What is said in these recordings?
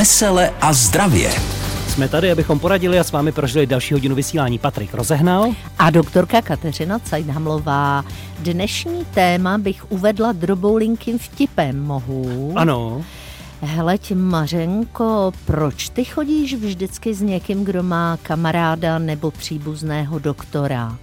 Vesele a zdravě. Jsme tady, abychom poradili a s vámi prožili další hodinu vysílání Patrik Rozehnal. A doktorka Kateřina Cajdhamlová. Dnešní téma bych uvedla droboulinkým vtipem, mohu? Ano. Heleď Mařenko, proč ty chodíš vždycky s někým, kdo má kamaráda nebo příbuzného doktora?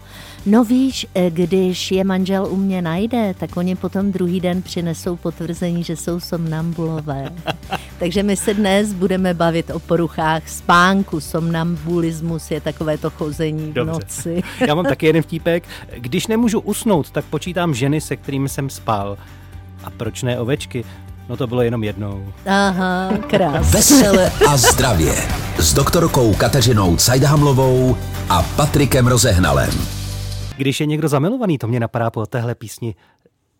No víš, eh, když je manžel u mě najde, tak oni potom druhý den přinesou potvrzení, že jsou somnambulové. Takže my se dnes budeme bavit o poruchách spánku. Somnambulismus je takové to chození Dobře. v noci. Já mám taky jeden vtípek. Když nemůžu usnout, tak počítám ženy, se kterými jsem spal. A proč ne ovečky? No to bylo jenom jednou. Aha, krásně. Vesele a zdravě. S doktorkou Kateřinou Cajdhamlovou a Patrikem Rozehnalem. Když je někdo zamilovaný, to mě napadá po téhle písni.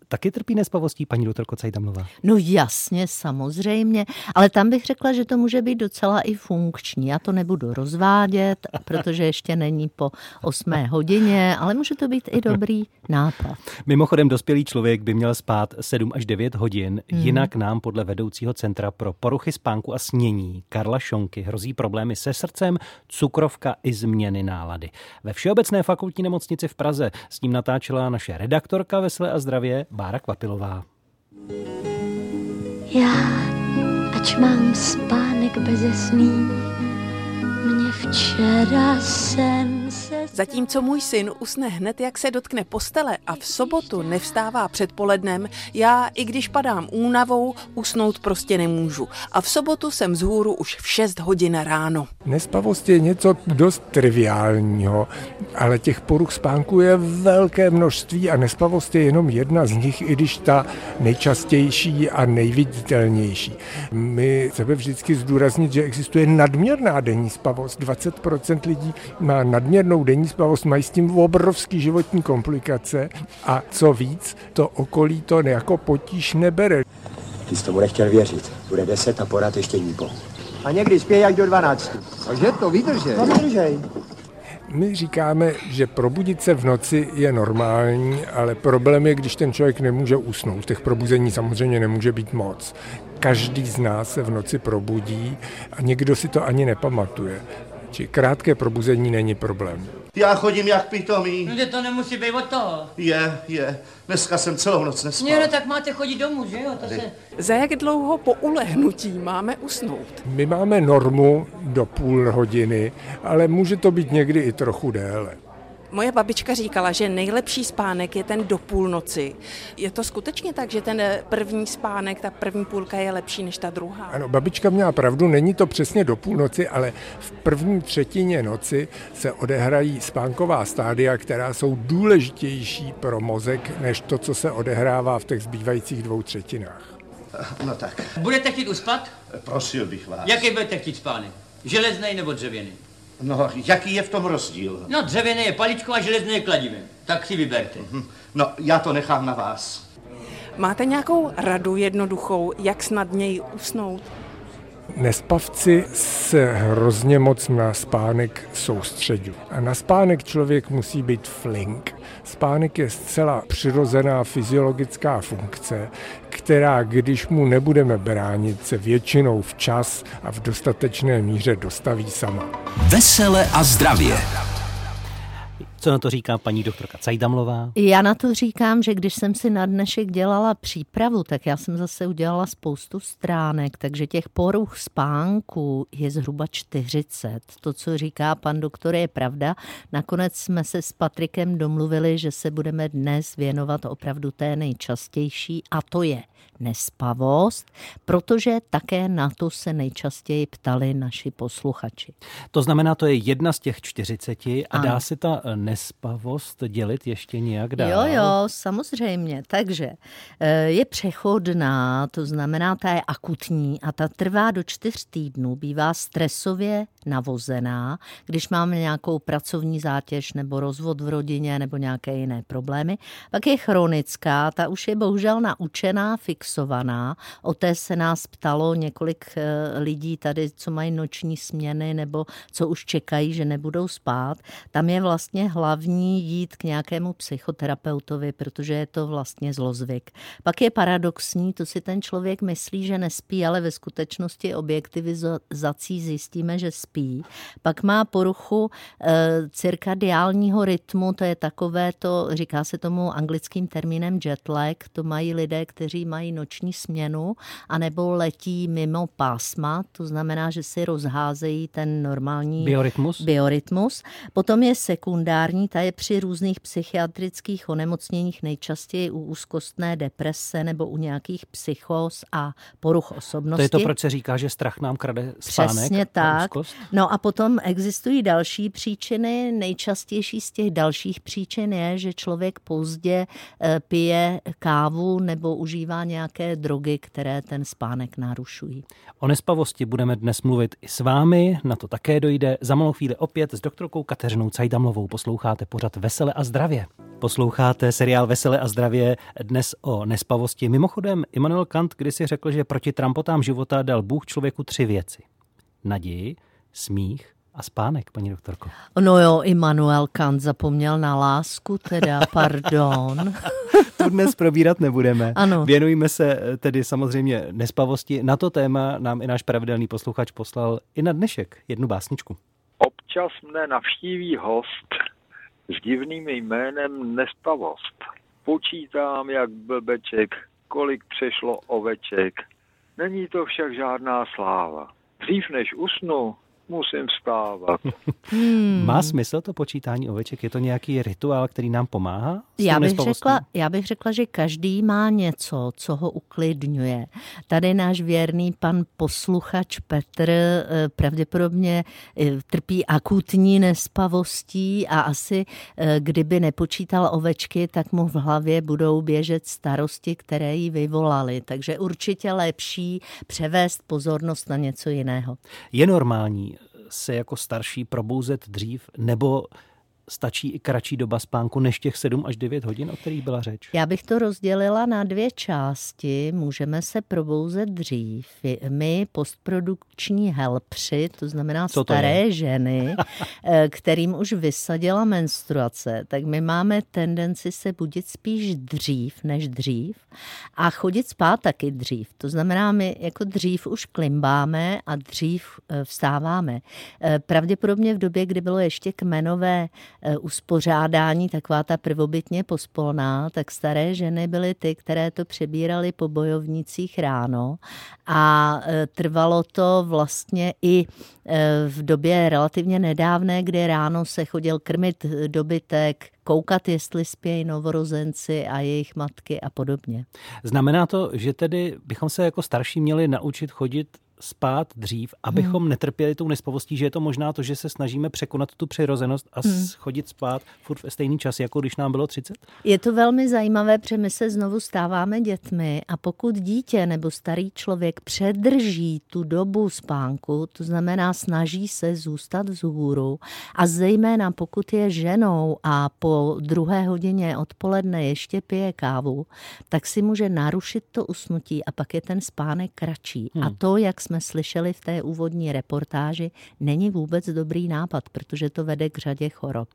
Taky trpí nespavostí paní doktorko Cajdamlová? No jasně, samozřejmě, ale tam bych řekla, že to může být docela i funkční. Já to nebudu rozvádět, protože ještě není po 8 hodině, ale může to být i dobrý nápad. Mimochodem, dospělý člověk by měl spát 7 až 9 hodin, hmm. jinak nám podle vedoucího Centra pro poruchy spánku a snění Karla Šonky hrozí problémy se srdcem, cukrovka i změny nálady. Ve Všeobecné fakultní nemocnici v Praze s ním natáčela naše redaktorka Veselé a zdravě Bára Kvapilová. Já, ač mám spánek bezesný, mě včera sen se... Zatímco můj syn usne hned, jak se dotkne postele a v sobotu nevstává předpolednem, já, i když padám únavou, usnout prostě nemůžu. A v sobotu jsem z hůru už v 6 hodin ráno. Nespavost je něco dost triviálního, ale těch poruch spánku je velké množství a nespavost je jenom jedna z nich, i když ta nejčastější a nejviditelnější. My chceme vždycky zdůraznit, že existuje nadměrná denní spavost. 20% lidí má nadměrnou denní spavost, mají s tím obrovský životní komplikace a co víc, to okolí to jako potíž nebere. Ty jsi tomu nechtěl věřit. Bude deset a porad ještě nípo. A někdy spějí jak do 12. Takže to vydržej. No vydržej. My říkáme, že probudit se v noci je normální, ale problém je, když ten člověk nemůže usnout. Těch probuzení samozřejmě nemůže být moc. Každý z nás se v noci probudí a někdo si to ani nepamatuje. Či krátké probuzení není problém. Já chodím jak pitomý. No, že to nemusí být od toho. Je, je. Dneska jsem celou noc nespal. Ne, no, tak máte chodit domů, že jo? To se... Za jak dlouho po ulehnutí máme usnout? My máme normu do půl hodiny, ale může to být někdy i trochu déle. Moje babička říkala, že nejlepší spánek je ten do půlnoci. Je to skutečně tak, že ten první spánek, ta první půlka je lepší než ta druhá? Ano, babička měla pravdu, není to přesně do půlnoci, ale v první třetině noci se odehrají spánková stádia, která jsou důležitější pro mozek, než to, co se odehrává v těch zbývajících dvou třetinách. No tak, Budete chtít uspat? prosil bych vás. Jaký budete chtít spánek? Železný nebo dřevěný? No, jaký je v tom rozdíl? No, dřevěný je paličkou a železný je kladivem. Tak si vyberte. No, já to nechám na vás. Máte nějakou radu jednoduchou, jak snadněji usnout? Nespavci se hrozně moc na spánek soustředují. A na spánek člověk musí být flink. Spánek je zcela přirozená fyziologická funkce, která, když mu nebudeme bránit, se většinou včas a v dostatečné míře dostaví sama. Vesele a zdravě. Co na to říká paní doktorka Cajdamlová? Já na to říkám, že když jsem si na dnešek dělala přípravu, tak já jsem zase udělala spoustu stránek, takže těch poruch spánku je zhruba 40. To, co říká pan doktor, je pravda. Nakonec jsme se s Patrikem domluvili, že se budeme dnes věnovat opravdu té nejčastější a to je nespavost, protože také na to se nejčastěji ptali naši posluchači. To znamená, to je jedna z těch 40 a Ano. dá se ta eh, nespavost dělit ještě nějak dál? Jo, jo, samozřejmě. Takže eh, je přechodná, to znamená, ta je akutní a ta trvá do čtyř týdnů, bývá stresově navozená, když máme nějakou pracovní zátěž nebo rozvod v rodině nebo nějaké jiné problémy. Pak je chronická, ta už je bohužel naučená, fixovaná. O té se nás ptalo několik eh, lidí tady, co mají noční směny nebo co už čekají, že nebudou spát. Tam je vlastně hlavní jít k nějakému psychoterapeutovi, protože je to vlastně zlozvyk. Pak je paradoxní, to si ten člověk myslí, že nespí, ale ve skutečnosti objektivizací zjistíme, že spí. Pak má poruchu e, cirkadiálního rytmu, to je takové to, říká se tomu anglickým termínem jet lag, to mají lidé, kteří mají noční směnu, anebo letí mimo pásma, to znamená, že si rozházejí ten normální biorytmus. biorytmus. Potom je sekundární, ta je při různých psychiatrických onemocněních nejčastěji u úzkostné deprese nebo u nějakých psychos a poruch osobnosti. To je to, proč se říká, že strach nám krade spánek Přesně tak. No a potom existují další příčiny. Nejčastější z těch dalších příčin je, že člověk pozdě eh, pije kávu nebo užívá nějaké drogy, které ten spánek narušují. O nespavosti budeme dnes mluvit i s vámi, na to také dojde. Za malou chvíli opět s doktorkou Kateřinou Cajdamlovou posloucháte pořad Vesele a zdravě. Posloucháte seriál Vesele a zdravě dnes o nespavosti. Mimochodem, Immanuel Kant kdysi řekl, že proti trampotám života dal Bůh člověku tři věci. Naději, smích a spánek, paní doktorko. No jo, Immanuel Kant zapomněl na lásku, teda, pardon. tu dnes probírat nebudeme. Ano. Věnujeme se eh, tedy samozřejmě nespavosti. Na to téma nám i náš pravidelný posluchač poslal i na dnešek jednu básničku. Občas mne navštíví host s divným jménem Nespavost. Počítám jak blbeček, kolik přešlo oveček. Není to však žádná sláva. Dřív než usnu, musím vstávat. Hmm. Má smysl to počítání oveček? Je to nějaký rituál, který nám pomáhá? Já bych, řekla, já bych řekla, že každý má něco, co ho uklidňuje. Tady náš věrný pan posluchač Petr eh, pravděpodobně eh, trpí akutní nespavostí a asi eh, kdyby nepočítal ovečky, tak mu v hlavě budou běžet starosti, které ji vyvolaly. Takže určitě lepší převést pozornost na něco jiného. Je normální se jako starší probouzet dřív, nebo stačí i kratší doba spánku než těch 7 až 9 hodin, o kterých byla řeč? Já bych to rozdělila na dvě části. Můžeme se probouzet dřív. My, postprodukční helpři, to znamená Co to staré je? ženy, eh, kterým už vysadila menstruace, tak my máme tendenci se budit spíš dřív než dřív a chodit spát taky dřív. To znamená, my jako dřív už klimbáme a dřív eh, vstáváme. Eh, Pravděpodobně v době, kdy bylo ještě kmenové uspořádání, taková ta prvobytně pospolná, tak staré ženy byly ty, které to přebíraly po bojovnicích ráno a eh, trvalo to vlastně i eh, v době relativně nedávné, kdy ráno se chodil krmit dobytek, koukat, jestli spějí novorozenci a jejich matky a podobně. Znamená to, že tedy bychom se jako starší měli naučit chodit spát dřív, abychom hmm. netrpěli tou nespavostí, že je to možná to, že se snažíme překonat tu přirozenost a hmm. chodit spát furt ve stejný čas, jako když nám bylo 30? Je to velmi zajímavé, protože my se znovu stáváme dětmi a pokud dítě nebo starý člověk předrží tu dobu spánku, to znamená snaží se zůstat vzhůru a zejména pokud je ženou a po druhé hodině odpoledne ještě pije kávu, tak si může narušit to usnutí a pak je ten spánek kratší. Hmm. A to, jak jsme slyšeli v té úvodní reportáži, není vůbec dobrý nápad, protože to vede k řadě chorob.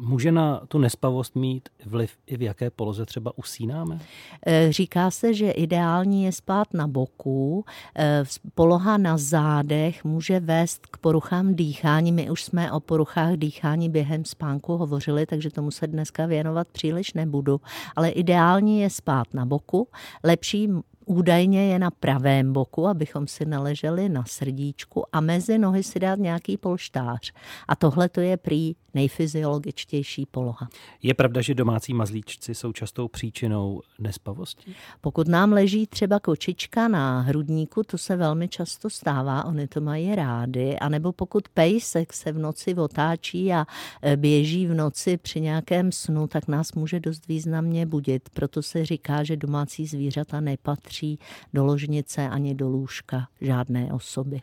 Může na tu nespavost mít vliv i v jaké poloze třeba usínáme? E, Říká se, že ideální je spát na boku. E, Poloha na zádech může vést k poruchám dýchání. My už jsme o poruchách dýchání během spánku hovořili, takže tomu se dneska věnovat příliš nebudu. Ale ideální je spát na boku. Lepší Údajně je na pravém boku, abychom si naleželi na srdíčku a mezi nohy si dát nějaký polštář. A tohle to je prý nejfyziologičtější poloha. Je pravda, že domácí mazlíčci jsou častou příčinou nespavosti? Pokud nám leží třeba kočička na hrudníku, to se velmi často stává, oni to mají rády, anebo pokud pejsek se v noci otáčí a e, běží v noci při nějakém snu, tak nás může dost významně budit. Proto se říká, že domácí zvířata nepatří do ložnice ani do lůžka žádné osoby.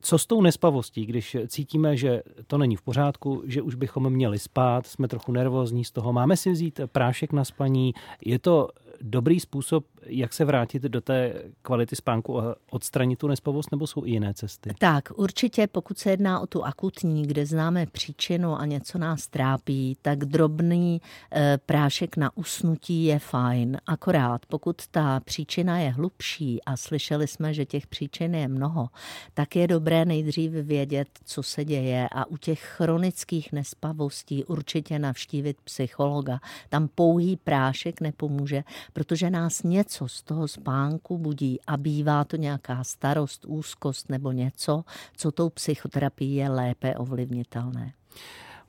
Co s tou nespavostí, když cítíme, že to není v pořádku, že už bychom měli spát, jsme trochu nervózní z toho, máme si vzít prášek na spaní, je to dobrý způsob, jak se vrátit do té kvality spánku a odstranit tu nespavost, nebo jsou i jiné cesty? Tak, určitě, pokud se jedná o tu akutní, kde známe příčinu a něco nás trápí, tak drobný e, prášek na usnutí je fajn. Akorát, pokud ta příčina je hlubší a slyšeli jsme, že těch příčin je mnoho, tak je dobré nejdřív vědět, co se děje a u těch chronických nespavostí určitě navštívit psychologa. Tam pouhý prášek nepomůže, protože nás něco z toho spánku budí a bývá to nějaká starost, úzkost nebo něco, co tou psychoterapii je lépe ovlivnitelné.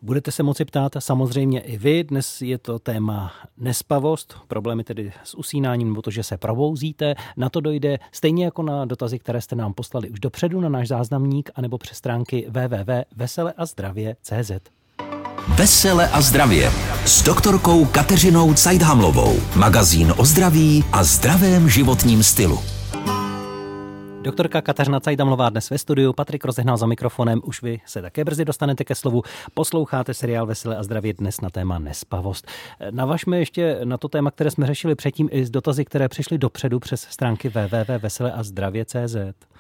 Budete se moci ptát samozřejmě i vy. Dnes je to téma nespavost, problémy tedy s usínáním nebo to, že se probouzíte. Na to dojde stejně jako na dotazy, které jste nám poslali už dopředu na náš záznamník anebo přes stránky www.veseleazdravě.cz. Vesele a zdravě s doktorkou Kateřinou Cajdhamlovou. Magazín o zdraví a zdravém životním stylu. Doktorka Kateřina Cajdamlová dnes ve studiu, Patrik rozehnal za mikrofonem, už vy se také brzy dostanete ke slovu. Posloucháte seriál Veselé a zdravě dnes na téma nespavost. Navažme ještě na to téma, které jsme řešili předtím i z dotazy, které přišly dopředu přes stránky www.veseleazdravě.cz.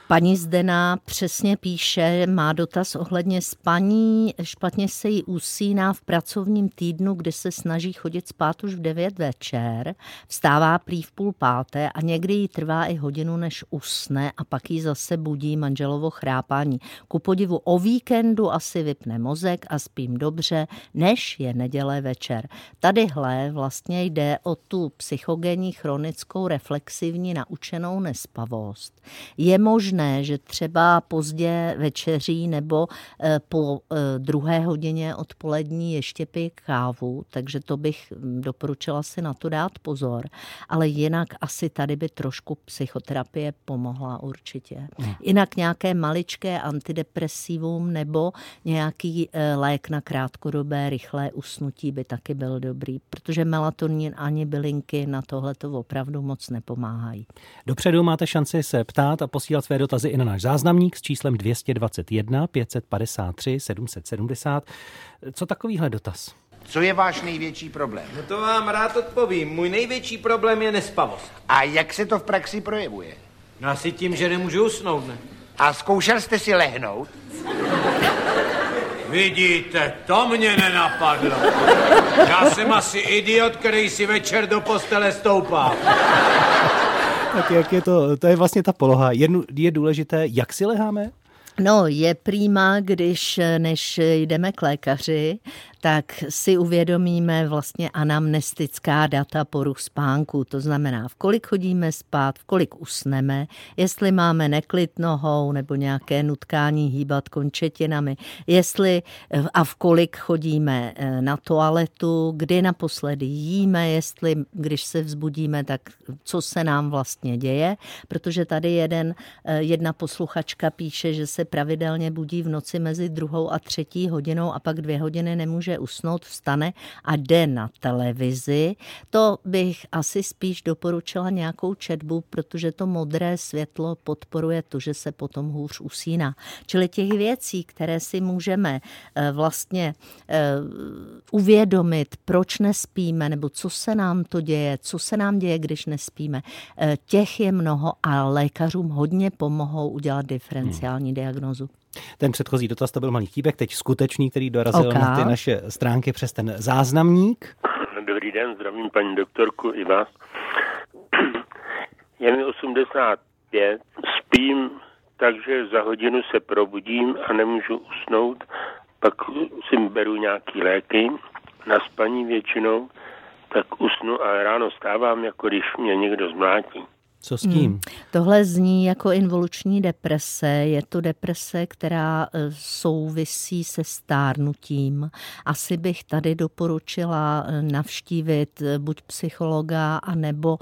Paní Zdena přesně píše, má dotaz ohledně spaní, špatně se jí usíná v pracovním týdnu, kde se snaží chodit spát už v 9 večer, vstává prý v půl páté a někdy jí trvá i hodinu, než usne a pak jí zase budí manželovo chrápání. Ku podivu o víkendu asi vypne mozek a spím dobře, než je neděle večer. Tadyhle vlastně jde o tu psychogenní chronickou reflexivní naučenou nespavost. Je možné možné, že třeba pozdě večeří nebo eh, po eh, druhé hodině odpolední ještě pije kávu, takže to bych hm, doporučila si na to dát pozor. Ale jinak asi tady by trošku psychoterapie pomohla určitě. Hmm. Jinak nějaké maličké antidepresivum nebo nějaký eh, lék na krátkodobé rychlé usnutí by taky byl dobrý, protože melatonin ani bylinky na tohle to opravdu moc nepomáhají. Dopředu máte šanci se ptát a posílat své dotazy i na náš záznamník s číslem 221 553 770. Co takovýhle dotaz? Co je váš největší problém? No to vám rád odpovím. Můj největší problém je nespavost. A jak se to v praxi projevuje? No asi tím, že nemůžu usnout, ne? A zkoušel jste si lehnout? Vidíte, to mě nenapadlo. Já jsem asi idiot, který si večer do postele stoupá. Tak jak je to, to je vlastně ta poloha. Je, je důležité, jak si leháme? No, je prýma, když než jdeme k lékaři, tak si uvědomíme vlastně anamnestická data poruch spánku. To znamená, v kolik chodíme spát, v kolik usneme, jestli máme neklid nohou nebo nějaké nutkání hýbat končetinami, jestli a v kolik chodíme eh, na toaletu, kdy naposledy jíme, jestli když se vzbudíme, tak co se nám vlastně děje, protože tady jeden, eh, jedna posluchačka píše, že se pravidelně budí v noci mezi druhou a třetí hodinou a pak dvě hodiny nemůže usnout, vstane a jde na televizi, to bych asi spíš doporučila nějakou četbu, protože to modré světlo podporuje to, že se potom hůř usíná. Čili těch věcí, které si můžeme eh, vlastně eh, uvědomit, proč nespíme, nebo co se nám to děje, co se nám děje, když nespíme, eh, těch je mnoho a lékařům hodně pomohou udělat diferenciální hmm. diagnozu. Ten předchozí dotaz to byl malý típek, teď skutečný, který dorazil okay. na ty naše stránky přes ten záznamník. Dobrý den, zdravím paní doktorku i vás. Je mi 85, spím, takže za hodinu se probudím a nemůžu usnout, pak si beru nějaký léky na spaní většinou, tak usnu a ráno stávám, jako když mě někdo zmlátí. Co s tím? Hmm. Tohle zní jako involuční deprese. Je to deprese, která e, souvisí se stárnutím. Asi bych tady doporučila e, navštívit e, buď psychologa, anebo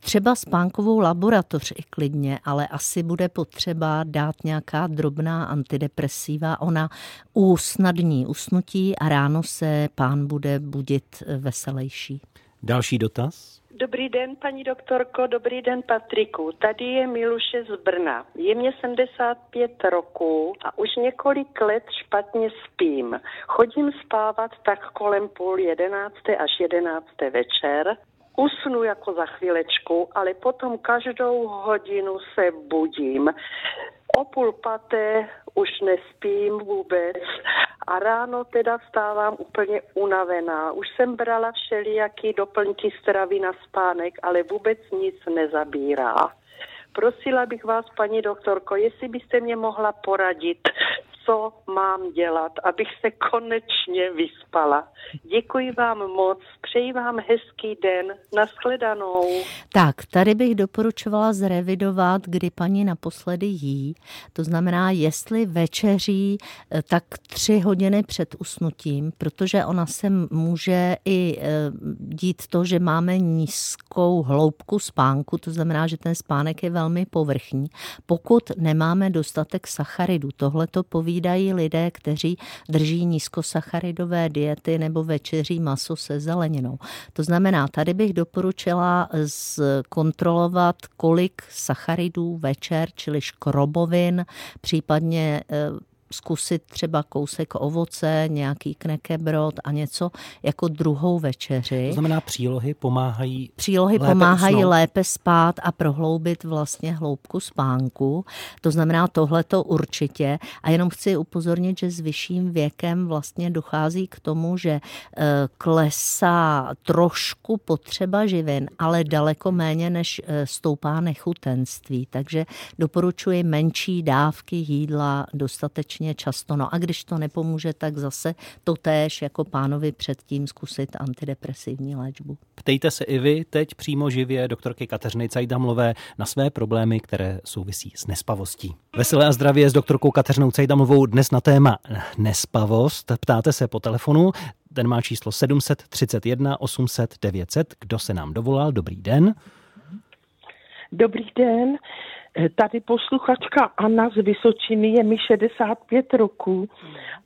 třeba spánkovou laboratoř i klidně, ale asi bude potřeba dát nějaká drobná antidepresiva. Ona usnadní usnutí a ráno se pán bude budit veselější. Další dotaz? Dobrý den, paní doktorko, dobrý den, Patriku. Tady je Miluše z Brna. Je mě 75 roků a už několik let špatně spím. Chodím spávat tak kolem půl jedenácté až jedenácté večer usnu jako za chvílečku, ale potom každou hodinu se budím. O půl paté už nespím vůbec a ráno teda stávám úplně unavená. Už jsem brala všelijaký doplňky stravy na spánek, ale vůbec nic nezabírá. Prosila bych vás, paní doktorko, jestli byste mě mohla poradit, co mám dělat, abych se konečně vyspala. Děkuji vám moc, přeji vám hezký den, nashledanou. Tak, tady bych doporučovala zrevidovat, kdy paní naposledy jí. To znamená, jestli večeří, eh, tak tři hodiny před usnutím, protože ona se může i eh, dít to, že máme nízkou hloubku spánku, to znamená, že ten spánek je velmi povrchní. Pokud nemáme dostatek sacharidů, tohle to poví povídají lidé, kteří drží nízkosacharidové diety nebo večeří maso se zeleninou. To znamená, tady bych doporučila zkontrolovat, kolik sacharidů večer, čili škrobovin, případně eh, zkusit třeba kousek ovoce, nějaký knekebrod a něco jako druhou večeři. To znamená, přílohy pomáhají Přílohy lépe pomáhají usnout. lépe spát a prohloubit vlastně hloubku spánku. To znamená tohle to určitě. A jenom chci upozornit, že s vyšším věkem vlastně dochází k tomu, že eh, klesá trošku potřeba živin, ale daleko méně, než eh, stoupá nechutenství. Takže doporučuji menší dávky jídla dostatečně často. No a když to nepomůže, tak zase to též jako pánovi předtím zkusit antidepresivní léčbu. Ptejte se i vy teď přímo živě doktorky Kateřiny Cajdamlové na své problémy, které souvisí s nespavostí. Veselé a zdravě s doktorkou Kateřinou Cajdamlovou dnes na téma nespavost. Ptáte se po telefonu, ten má číslo 731 800 900. Kdo se nám dovolal? Dobrý den. Dobrý den. Tady posluchačka Anna z Vysočiny, je mi 65 roků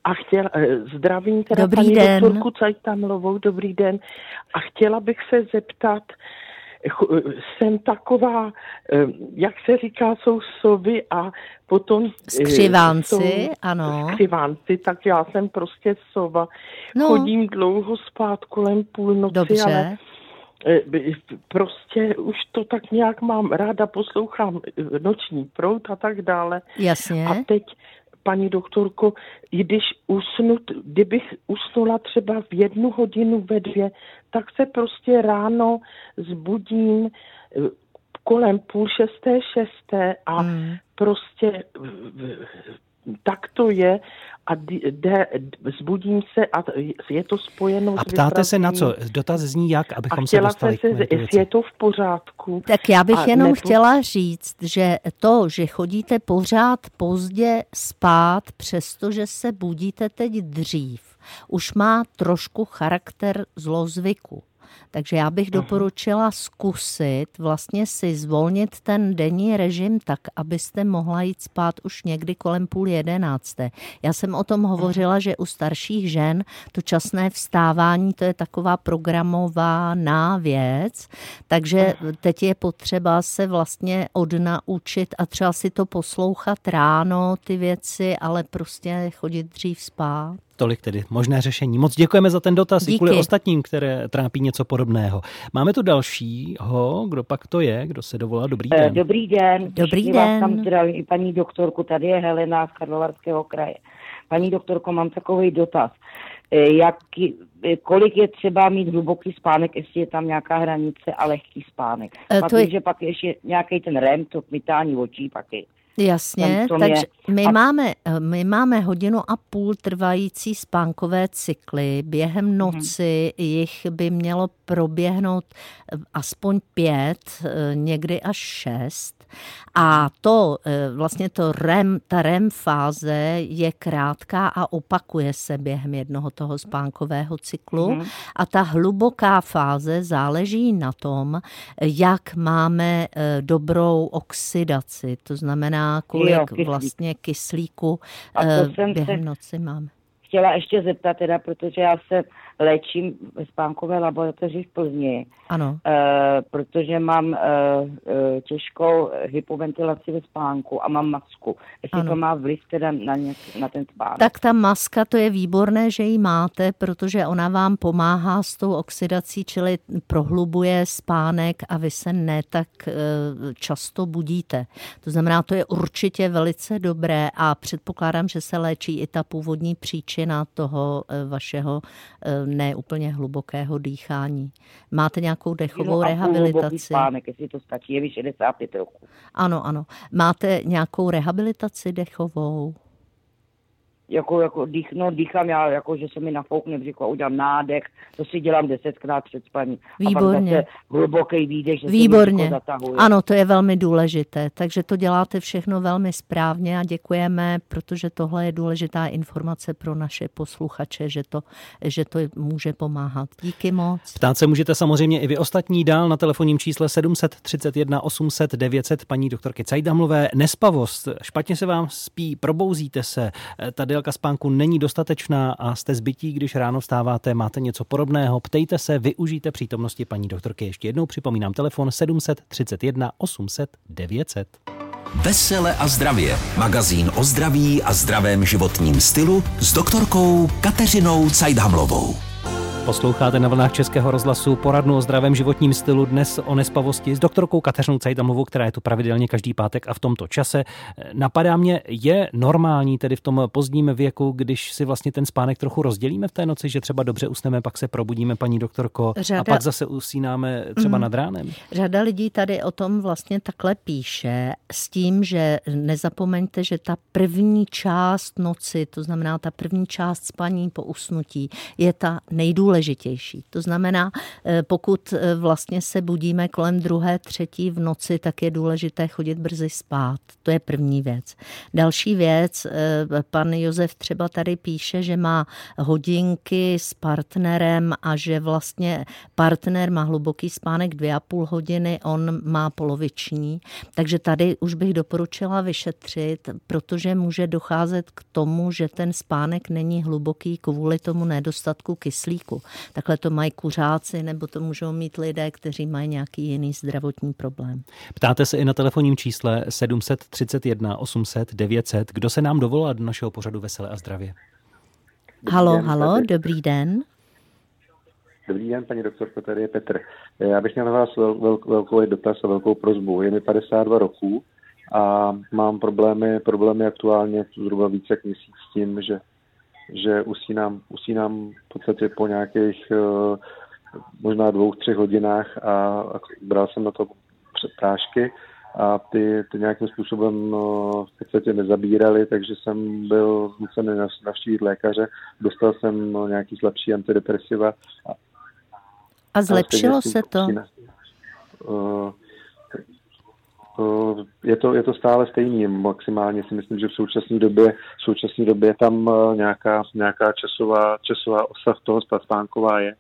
a chtěla, eh, zdravím teda Dobrý paní den. doktorku Cajtamlovou, dobrý den. A chtěla bych se zeptat, eh, jsem taková, eh, jak se říká, jsou sovy a potom... eh, Skřivánci, jsou ano. Skřivánci, tak já jsem prostě sova. No. Chodím dlouho spát kolem půlnoci, Dobře. ale Eh, prostě už to tak nějak mám ráda, poslouchám eh, noční prout a tak dále. Jasně. A teď, paní doktorko, i když usnu, kdybych usnula třeba v jednu hodinu ve dvě, tak se prostě ráno zbudím eh, kolem půl šesté, šesté a Hmm. prostě eh, tak to je a d- jde, zbudím se a je to spojeno A s ptáte se na co? Dotaz zní jak, abychom A se chtěla dostali jsem k se, meritu jestli je to v pořádku. Tak já bych A jenom nebo- chtěla říct, že to, že chodíte pořád pozdě spát, přestože se budíte teď dřív, už má trošku charakter zlozvyku. Takže já bych doporučila zkusit vlastně si zvolnit ten denní režim tak, abyste mohla jít spát už někdy kolem půl jedenácté. Já jsem o tom hovořila, že u starších žen to časné vstávání, to je taková programovaná věc, takže teď je potřeba se vlastně odnaučit a třeba si to poslouchat ráno, ty věci, ale prostě chodit dřív spát. Tolik tedy možné řešení. Moc děkujeme za ten dotaz i Díky. kvůli ostatním, které trápí něco podobného. Máme tu dalšího, kdo pak to je, kdo se dovolá. Dobrý Eh, den. Dobrý den. Dobrý Všichni vás den. tam zdravím i paní doktorku, tady je Helena z Karlovarského kraje. Paní doktorko, mám takový dotaz. Eh, Jak, eh, kolik je třeba mít hluboký spánek, jestli je tam nějaká hranice a lehký spánek? Pak to je- vím, že pak ještě nějaký ten REM, to kmitání očí, pak je. Jasně, takže je- my, a- máme, my máme hodinu a půl trvající spánkové cykly. Během noci jich by mělo proběhnout eh, aspoň pět, eh, někdy až šest. A to eh, vlastně to REM, ta REM fáze je krátká a opakuje se během jednoho toho spánkového cyklu. Mhm. A ta hluboká fáze záleží na tom, jak máme dobrou oxidaci, to znamená, kolik Jo, kyslík. vlastně kyslíku během se- noci máme. Chtěla ještě zeptat teda, protože já jsem léčím ve spánkové laboratoři v Plzni, Ano. e, protože mám e, e, těžkou hypoventilaci ve spánku a mám masku. Jestli Ano. to má vliv teda na, ně, na ten spánek. Tak ta maska, to je výborné, že ji máte, protože ona vám pomáhá s tou oxidací, čili prohlubuje spánek a vy se ne tak eh, často budíte. To znamená, to je určitě velice dobré a předpokládám, že se léčí i ta původní příčina toho eh, vašeho eh, neúplně hlubokého dýchání. Máte nějakou dechovou rehabilitaci? spánek, jestli to stačí, je mi 65 roku. Ano, ano. Máte nějakou rehabilitaci dechovou? Jako, jako dých, no, dýchám já, jako, že se mi nafoukne břicho a udělám nádech, to si dělám desetkrát před spaním. A Výborně. pak zase hluboký výdech, že se mi Výborně. břicho zatahuje. Ano, to je velmi důležité. Takže to děláte všechno velmi správně a děkujeme, protože tohle je důležitá informace pro naše posluchače, že to, že to může pomáhat. Díky moc. Ptát se můžete samozřejmě i vy ostatní dál na telefonním čísle 731 800 900 paní doktorky Cajdamlové. Nespavost, špatně se vám spí, probouzíte se, ta délka spánku není dostatečná a jste zbytí, když ráno vstáváte, máte něco podobného, ptejte se, využijte přítomnosti paní doktorky. Ještě jednou připomínám telefon 731 800 900. Vesele a zdravě. Magazín o zdraví a zdravém životním stylu s doktorkou Kateřinou Cajdhamlovou. Posloucháte na vlnách Českého rozhlasu poradnu o zdravém životním stylu dnes o nespavosti s doktorkou Kateřinou Cajdamlovou, která je tu pravidelně každý pátek a v tomto čase. Napadá mě, je normální tedy v tom pozdním věku, když si vlastně ten spánek trochu rozdělíme v té noci, že třeba dobře usneme, pak se probudíme, paní doktorko, Řada- a pak zase usínáme třeba Mhm. nad ránem? Řada lidí tady o tom vlastně takhle píše s tím, že nezapomeňte, že ta první část noci, to znamená ta první část spaní po usnutí, je ta nejdůležitější. To znamená, eh, pokud eh, vlastně se budíme kolem druhé, třetí v noci, tak je důležité chodit brzy spát. To je první věc. Další věc, eh, pan Josef třeba tady píše, že má hodinky s partnerem a že vlastně partner má hluboký spánek dvě a půl hodiny, on má poloviční. Takže tady už bych doporučila vyšetřit, protože může docházet k tomu, že ten spánek není hluboký kvůli tomu nedostatku kyslíku. Takhle to mají kuřáci, nebo to můžou mít lidé, kteří mají nějaký jiný zdravotní problém. Ptáte se i na telefonním čísle 731 800 900, kdo se nám dovolá do našeho pořadu Veselé a zdravě. Halo, den, halo, tady. dobrý den. Dobrý den, paní doktorko, tady je Petr. Já bych měl na vás vel, vel, velkou dotaz a velkou prozbu. Je mi 52 roků a mám problémy, problémy aktuálně zhruba více jak měsíc s tím, že, že usínám, usínám v podstatě po nějakých eh, možná dvou, třech hodinách a, a bral jsem na to prášky a ty, ty nějakým způsobem eh, v podstatě nezabírali, takže jsem byl nucený nav- navštívit lékaře. Dostal jsem eh, nějaký slabší antidepresiva a A zlepšilo stejně se to? eh, Je to, je to stále stejný, maximálně si myslím, že v současné době, v současné době tam eh, nějaká, nějaká časová, časová osa toho spánková je.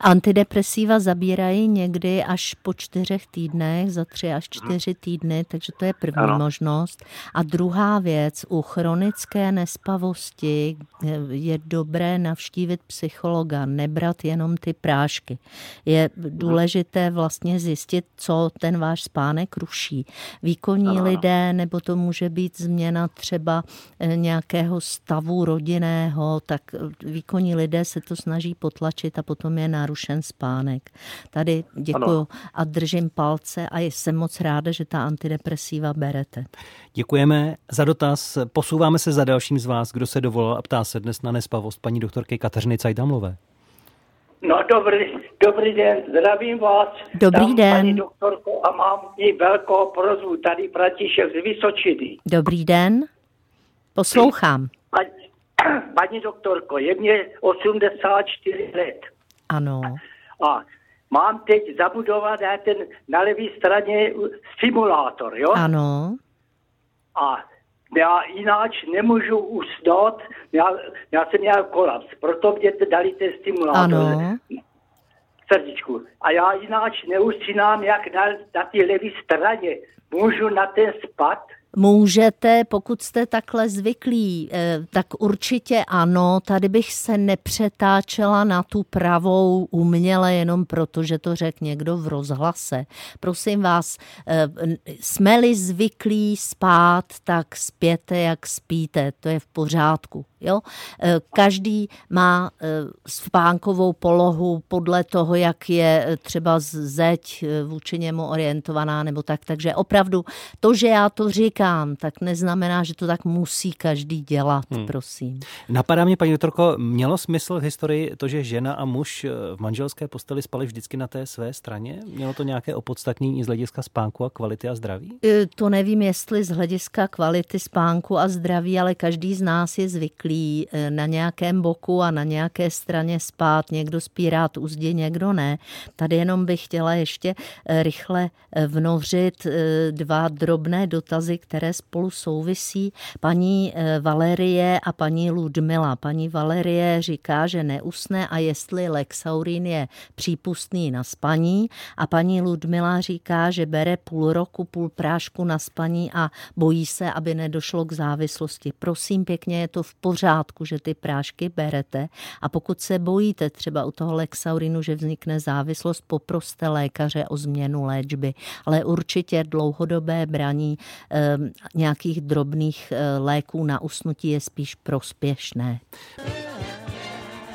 Antidepresiva zabírají někdy až po čtyřech týdnech, za tři až čtyři týdny, takže to je první Ano. možnost. A druhá věc, u chronické nespavosti je dobré navštívit psychologa, nebrat jenom ty prášky. Je důležité vlastně zjistit, co ten váš spánek ruší. Výkonní Ano, ano. lidé, nebo to může být změna třeba eh, nějakého stavu rodinného, tak eh, výkonní lidé se to snaží potlačit a potom je narušen spánek. Tady děkuji Ano. a držím palce a jsem moc ráda, že ta antidepresiva berete. Děkujeme za dotaz. Posouváme se za dalším z vás, kdo se dovolal a ptá se dnes na nespavost paní doktorky Kateřiny Cajdamlové. No dobrý, dobrý den, zdravím vás. Dobrý Tam, den. Paní doktorko, a mám i velkou prozbu, tady Bratišek z Vysočiny. Dobrý den, poslouchám. Paní, paní doktorko, je mě 84 let Ano, a mám teď zabudovaný ten na levé straně simulátor, jo? ano, A já jináč nemůžu usnout, já, já jsem měl kolaps, proto mě dali ten stimulátor. ano, srdíčku. A já jináč neusínám, jak na, na té levé straně. Můžu na ten spad? Můžete, pokud jste takhle zvyklí, eh, tak určitě ano. Tady bych se nepřetáčela na tu pravou uměle jenom proto, že to řekl někdo v rozhlase. Prosím vás, eh, jsme-li zvyklí spát, tak spěte, jak spíte. To je v pořádku. Jo? Eh, každý má spánkovou polohu podle toho, jak je třeba zeď vůči němu orientovaná nebo tak. Takže opravdu to, že já to říkám, tak neznamená, že to tak musí každý dělat, hmm. prosím. Napadá mě, paní doktorko, mělo smysl v historii to, že žena a muž v manželské posteli spali vždycky na té své straně? Mělo to nějaké opodstatnění z hlediska spánku a kvality a zdraví? E, to nevím, jestli z hlediska kvality spánku a zdraví, ale každý z nás je zvyklý e, na nějakém boku a na nějaké straně spát. Někdo spí rád úzdě, někdo ne. Tady jenom bych chtěla ještě rychle vnořit dva drobné dotazy, které spolu souvisí. Paní eh, Valerie a paní Ludmila. Paní Valerie říká, že neusne a jestli Lexaurin je přípustný na spaní a paní Ludmila říká, že bere půl roku, půl prášku na spaní a bojí se, aby nedošlo k závislosti. Prosím pěkně, je to v pořádku, že ty prášky berete a pokud se bojíte třeba u toho Lexaurinu, že vznikne závislost, poproste lékaře o změnu léčby. Ale určitě dlouhodobé braní e, nějakých drobných eh, léků na usnutí je spíš prospěšné.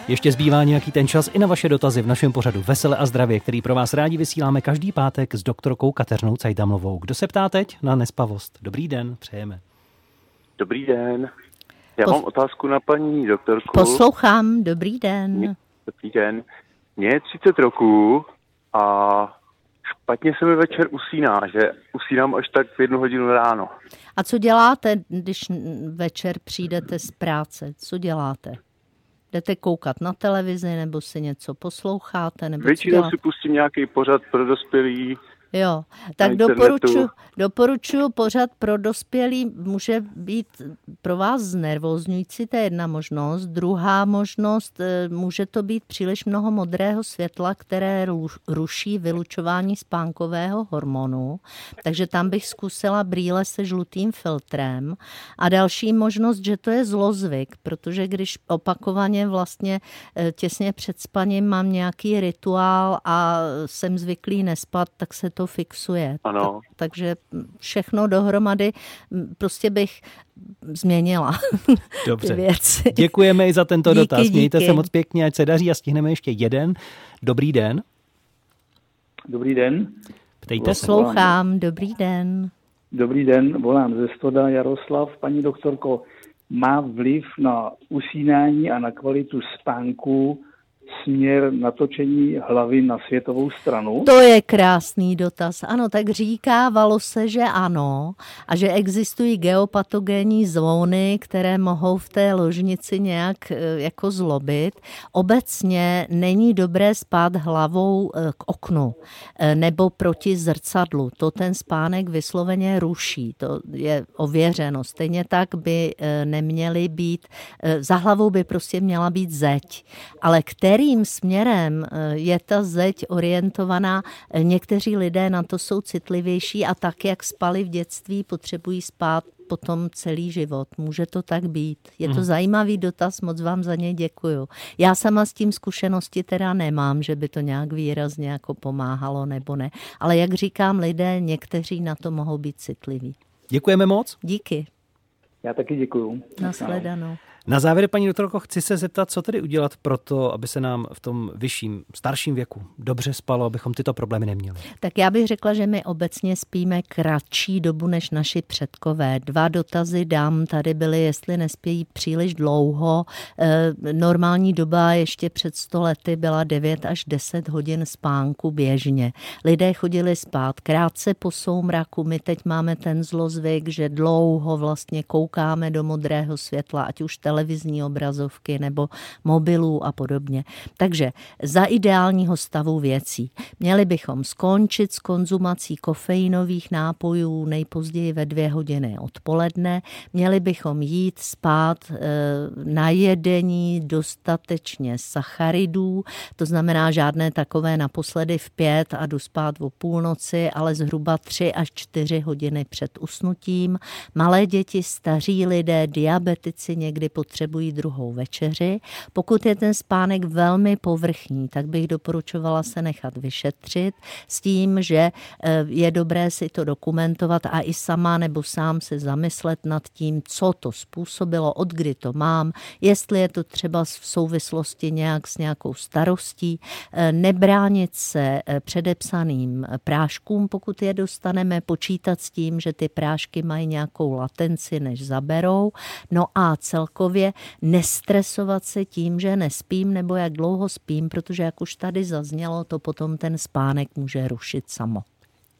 Ještě zbývá nějaký ten čas i na vaše dotazy v našem pořadu Vesele a zdravě, který pro vás rádi vysíláme každý pátek s doktorkou Kateřinou Cajdamlovou. Kdo se ptá teď na nespavost? Dobrý den, přejeme. Dobrý den. Já Pos... mám otázku na paní doktorku. Poslouchám, dobrý den. Mě, dobrý den. Mně je 30 roků a špatně se mi večer usíná, že usínám až tak v jednu hodinu ráno. A co děláte, když večer přijdete z práce? Co děláte? Jdete koukat na televizi, nebo si něco posloucháte? Nebo Většinou si pustím nějaký pořad pro dospělý, Jo, tak doporučuji doporučuji pořad pro dospělý, může být pro vás znervozňující, to je jedna možnost. Druhá možnost, eh, může to být příliš mnoho modrého světla, které ruší vylučování spánkového hormonu, takže tam bych zkusila brýle se žlutým filtrem. A další možnost, že to je zlozvyk, protože když opakovaně vlastně eh, těsně před spaním mám nějaký rituál a jsem zvyklý nespat, tak se to fixuje. Ano. Tak, takže všechno dohromady prostě bych změnila. Dobře. Věci. Děkujeme i za tento díky, dotaz. Mějte díky. se moc pěkně, ať se daří a stihneme ještě jeden. Dobrý den. Dobrý den. Ptejte se. Poslouchám, dobrý den. Dobrý den, volám ze Stoda Jaroslav. Paní doktorko, má vliv na usínání a na kvalitu spánku směr natočení hlavy na světovou stranu? To je krásný dotaz. Ano, tak říkávalo se, že ano a že existují geopatogenní zóny, které mohou v té ložnici nějak e, jako zlobit. Obecně není dobré spát hlavou e, k oknu e, nebo proti zrcadlu. To ten spánek vysloveně ruší. To je ověřeno. Stejně tak by neměly být, za hlavou by prostě měla být zeď. Ale který kterým směrem eh, je ta zeď orientovaná. Eh, někteří lidé na to jsou citlivější a tak, jak spali v dětství, potřebují spát potom celý život. Může to tak být. Je to hmm. zajímavý dotaz, moc vám za něj děkuju. Já sama s tím zkušenosti teda nemám, že by to nějak výrazně jako pomáhalo nebo ne. Ale jak říkám, lidé někteří na to mohou být citliví. Děkujeme moc. Díky. Já taky děkuju. Nasledanou. Na závěr, paní doktorko, chci se zeptat, co tedy udělat pro to, aby se nám v tom vyšším, starším věku dobře spalo, abychom tyto problémy neměli. Tak já bych řekla, že my obecně spíme kratší dobu než naši předkové. Dva dotazy dám tady byly, jestli nespějí příliš dlouho. E, normální doba ještě před 100 lety byla 9 až 10 hodin spánku běžně. Lidé chodili spát krátce po soumraku. My teď máme ten zlozvyk, že dlouho vlastně koukáme do modrého světla, ať už televize televizní obrazovky nebo mobilů a podobně. Takže za ideálního stavu věcí měli bychom skončit s konzumací kofeinových nápojů nejpozději ve dvě hodiny odpoledne, měli bychom jít spát e, na jedení dostatečně sacharidů, to znamená žádné takové naposledy v pět a jdu spát o půlnoci, ale zhruba tři až čtyři hodiny před usnutím. Malé děti, staří lidé, diabetici někdy potřebují druhou večeři. Pokud je ten spánek velmi povrchní, tak bych doporučovala se nechat vyšetřit s tím, že eh, je dobré si to dokumentovat a i sama nebo sám se zamyslet nad tím, co to způsobilo, od kdy to mám, jestli je to třeba v souvislosti nějak s nějakou starostí, eh, nebránit se eh, předepsaným práškům, pokud je dostaneme, počítat s tím, že ty prášky mají nějakou latenci, než zaberou, no a celkově nestresovat se tím, že nespím nebo jak dlouho spím, protože jak už tady zaznělo, to potom ten spánek může rušit samo.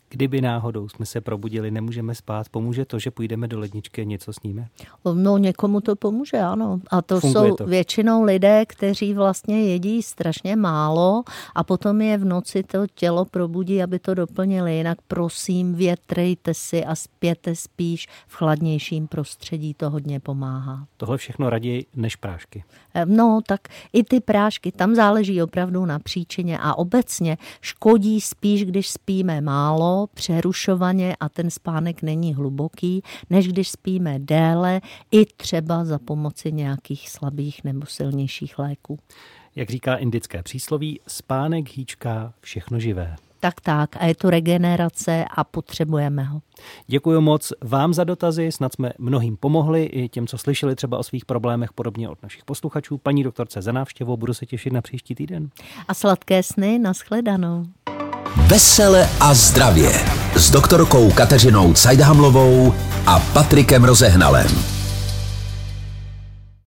Kdyby náhodou jsme se probudili, nemůžeme spát, pomůže to, že půjdeme do ledničky a něco sníme? No někomu to pomůže, ano. A to Funguje jsou to. většinou lidé, kteří vlastně jedí strašně málo a potom je v noci to tělo probudí, aby to doplnili. Jinak prosím, větrejte si a spěte spíš v chladnějším prostředí, to hodně pomáhá. Tohle všechno raději než prášky. No, tak i ty prášky, tam záleží opravdu na příčině a obecně škodí spíš, když spíme málo, přerušovaně a ten spánek není hluboký, než když spíme déle i třeba za pomoci nějakých slabých nebo silnějších léků. Jak říká indické přísloví, spánek hýčká všechno živé. Tak tak, a je to regenerace a potřebujeme ho. Děkuji moc vám za dotazy, snad jsme mnohým pomohli, i těm, co slyšeli třeba o svých problémech, podobně od našich posluchačů. Paní doktorce za návštěvu, budu se těšit na příští týden. A sladké sny, nashledanou. Vesele a zdravě s doktorkou Kateřinou Cajdhamlovou a Patrikem Rozehnalem.